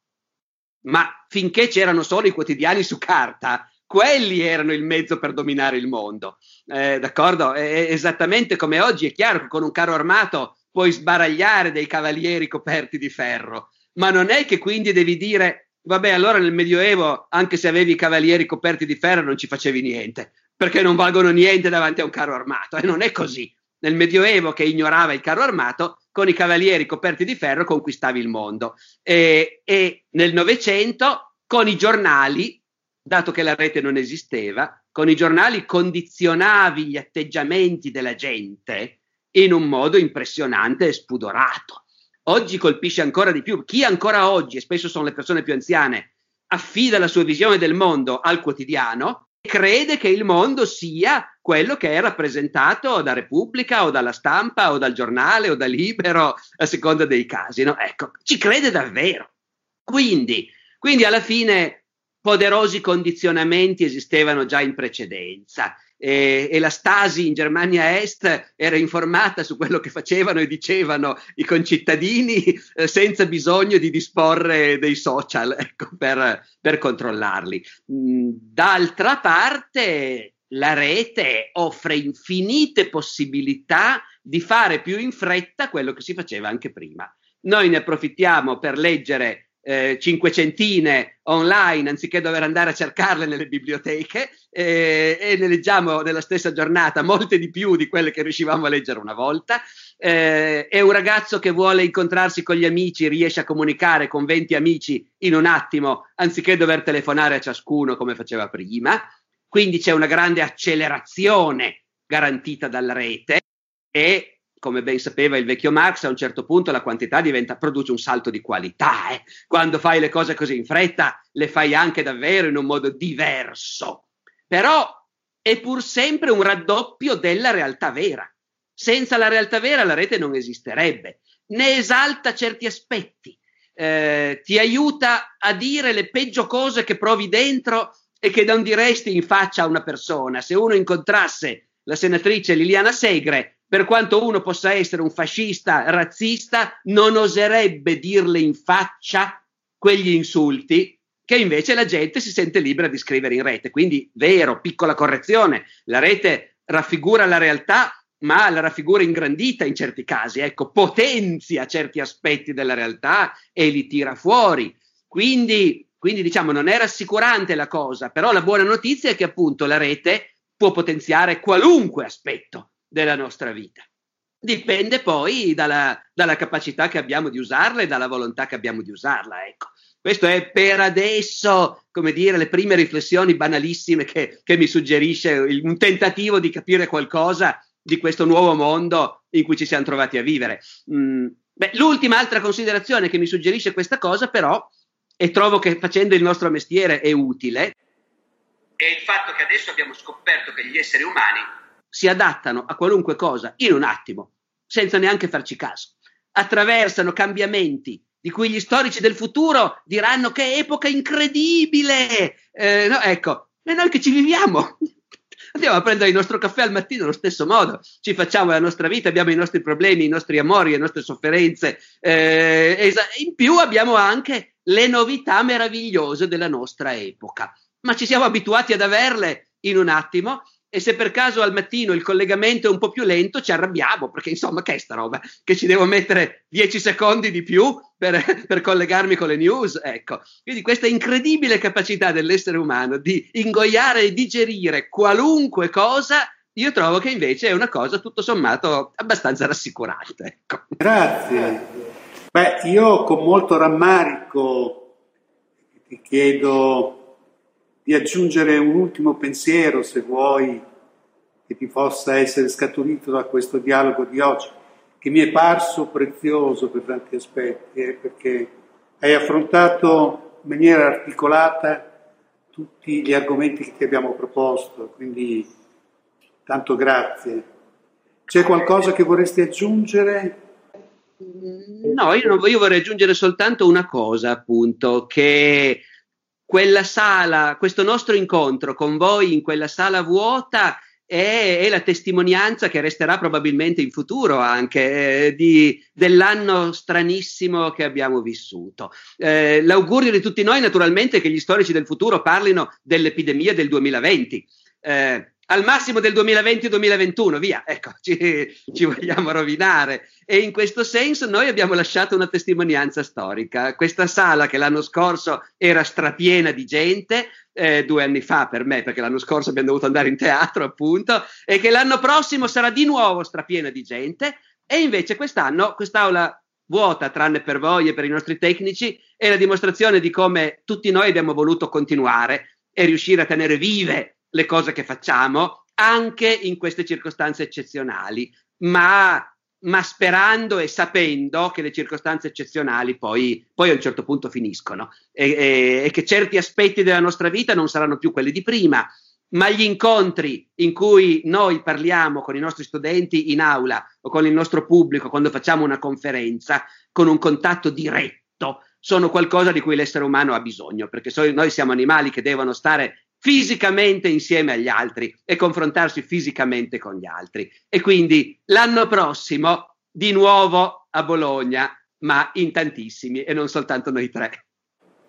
Ma finché c'erano solo i quotidiani su carta, quelli erano il mezzo per dominare il mondo. Eh, d'accordo? È esattamente come oggi è chiaro che con un carro armato puoi sbaragliare dei cavalieri coperti di ferro, ma non è che quindi devi dire vabbè, allora nel Medioevo, anche se avevi i cavalieri coperti di ferro, non ci facevi niente, perché non valgono niente davanti a un carro armato. E non è così. Nel Medioevo, che ignorava il carro armato, con i cavalieri coperti di ferro conquistavi il mondo. E, e nel Novecento, con i giornali, dato che la rete non esisteva, con i giornali condizionavi gli atteggiamenti della gente in un modo impressionante e spudorato oggi colpisce ancora di più. Chi ancora oggi, e spesso sono le persone più anziane, affida la sua visione del mondo al quotidiano, crede che il mondo sia quello che è rappresentato da Repubblica o dalla stampa o dal giornale o da Libero, a seconda dei casi. No? Ecco, ci crede davvero. Quindi, quindi alla fine poderosi condizionamenti esistevano già in precedenza e, e, la Stasi in Germania Est era informata su quello che facevano e dicevano i concittadini eh, senza bisogno di disporre dei social (laughs) ecco, per, per, controllarli. Mm, d'altra parte, la rete offre infinite possibilità di fare più in fretta quello che si faceva anche prima. Noi ne approfittiamo per leggere eh, cinquecentine online anziché dover andare a cercarle nelle biblioteche eh, e ne leggiamo nella stessa giornata molte di più di quelle che riuscivamo a leggere una volta. Eh, è un ragazzo che vuole incontrarsi con gli amici, riesce a comunicare con 20 amici in un attimo anziché dover telefonare a ciascuno come faceva prima. Quindi c'è una grande accelerazione garantita dalla rete e come ben sapeva il vecchio Marx, a un certo punto la quantità diventa, produce un salto di qualità. Eh? Quando fai le cose così in fretta, le fai anche davvero in un modo diverso. Però è pur sempre un raddoppio della realtà vera. Senza la realtà vera la rete non esisterebbe. Ne esalta certi aspetti, eh, ti aiuta a dire le peggio cose che provi dentro e che non diresti in faccia a una persona. Se uno incontrasse la senatrice Liliana Segre, per quanto uno possa essere un fascista, razzista, non oserebbe dirle in faccia quegli insulti che invece la gente si sente libera di scrivere in rete. Quindi, vero, piccola correzione, la rete raffigura la realtà, ma la raffigura ingrandita in certi casi, ecco, potenzia certi aspetti della realtà e li tira fuori. Quindi, quindi, diciamo, non è rassicurante la cosa, però la buona notizia è che appunto la rete può potenziare qualunque aspetto della nostra vita. Dipende poi dalla, dalla, capacità che abbiamo di usarla e dalla volontà che abbiamo di usarla. Ecco. Questo è per adesso, come dire, le prime riflessioni banalissime che, che mi suggerisce il, un tentativo di capire qualcosa di questo nuovo mondo in cui ci siamo trovati a vivere. Mm, beh, l'ultima altra considerazione che mi suggerisce questa cosa, però, e trovo che facendo il nostro mestiere è utile, è il fatto che adesso abbiamo scoperto che gli esseri umani si adattano a qualunque cosa in un attimo, senza neanche farci caso. Attraversano cambiamenti di cui gli storici del futuro diranno che epoca incredibile. Eh, no, ecco, e noi che ci viviamo (laughs) Andiamo a prendere il nostro caffè al mattino allo stesso modo, ci facciamo la nostra vita, abbiamo i nostri problemi, i nostri amori, le nostre sofferenze. Eh, in più abbiamo anche le novità meravigliose della nostra epoca, ma ci siamo abituati ad averle in un attimo e se per caso al mattino il collegamento è un po' più lento ci arrabbiamo perché insomma che è sta roba? Che ci devo mettere 10 secondi di più per, (laughs) per, collegarmi con le news? Ecco. Quindi questa incredibile capacità dell'essere umano di ingoiare e digerire qualunque cosa io trovo che invece è una cosa tutto sommato abbastanza rassicurante ecco. grazie. Beh io con molto rammarico ti chiedo di aggiungere un ultimo pensiero, se vuoi, che ti possa essere scaturito da questo dialogo di oggi, che mi è parso prezioso per tanti aspetti, eh, perché hai affrontato in maniera articolata tutti gli argomenti che ti abbiamo proposto, quindi tanto grazie. C'è qualcosa che vorresti aggiungere? No, io, non, io vorrei aggiungere soltanto una cosa, appunto, che quella sala, questo nostro incontro con voi in quella sala vuota è, è la testimonianza che resterà probabilmente in futuro anche eh, di, dell'anno stranissimo che abbiamo vissuto. Eh, l'augurio di tutti noi naturalmente è che gli storici del futuro parlino dell'epidemia del 2020. Eh, al massimo del 2020-2021, via, ecco, (laughs) ci, ci, vogliamo rovinare. E in questo senso noi abbiamo lasciato una testimonianza storica. Questa sala che l'anno scorso era strapiena di gente, eh, due anni fa per me, perché l'anno scorso abbiamo dovuto andare in teatro, appunto, e che l'anno prossimo sarà di nuovo strapiena di gente, e invece quest'anno quest'aula vuota, tranne per voi e per i nostri tecnici, è la dimostrazione di come tutti noi abbiamo voluto continuare e riuscire a tenere vive le cose che facciamo anche in queste circostanze eccezionali, ma, ma sperando e sapendo che le circostanze eccezionali poi, poi a un certo punto finiscono. E, e, e che certi aspetti della nostra vita non saranno più quelli di prima, ma gli incontri in cui noi parliamo con i nostri studenti in aula o con il nostro pubblico quando facciamo una conferenza con un contatto diretto sono qualcosa di cui l'essere umano ha bisogno, perché so, noi siamo animali che devono stare fisicamente insieme agli altri e confrontarsi fisicamente con gli altri. E quindi l'anno prossimo di nuovo a Bologna, ma in tantissimi e non soltanto noi tre.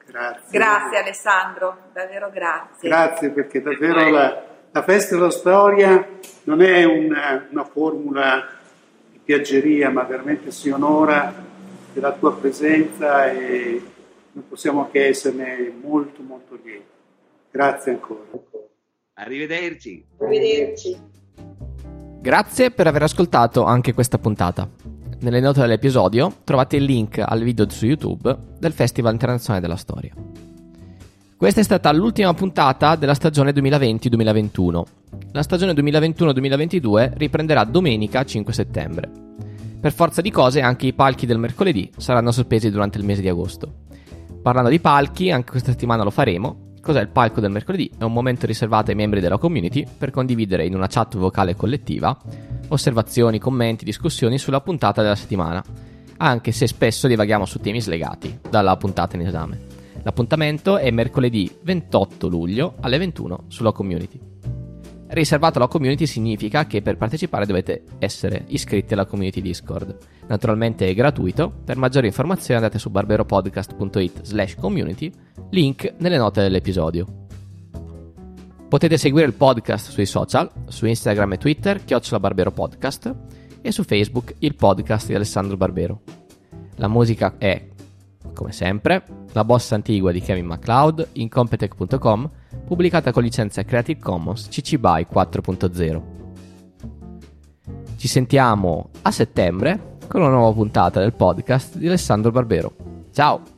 Grazie. Grazie Alessandro, davvero grazie. Grazie perché davvero la, la festa della storia non è una, una formula di piaggeria, ma veramente si onora della tua presenza e non possiamo che esserne molto molto lieti. Grazie ancora. Arrivederci. Arrivederci. Grazie per aver ascoltato anche questa puntata. Nelle note dell'episodio trovate il link al video su YouTube del Festival Internazionale della Storia. Questa è stata l'ultima puntata della stagione 2020-2021. La stagione 2021-2022 riprenderà domenica 5 settembre. Per forza di cose anche i palchi del mercoledì saranno sospesi durante il mese di agosto. Parlando di palchi, anche questa settimana lo faremo, Cos'è il palco del mercoledì? È un momento riservato ai membri della community per condividere in una chat vocale collettiva osservazioni, commenti, discussioni sulla puntata della settimana, anche se spesso divaghiamo su temi slegati dalla puntata in esame. L'appuntamento è mercoledì 28 luglio alle 21 sulla community. Riservato alla community significa che per partecipare dovete essere iscritti alla community Discord. Naturalmente è gratuito, per maggiori informazioni andate su barberopodcast.it slash community, link nelle note dell'episodio. Potete seguire il podcast sui social, su Instagram e Twitter, chiocciola Barbero Podcast, e su Facebook, il podcast di Alessandro Barbero. La musica è, come sempre, la bossa antigua di Kevin MacLeod in Competech.com pubblicata con licenza Creative Commons CC BY 4.0. Ci sentiamo a settembre con una nuova puntata del podcast di Alessandro Barbero. Ciao!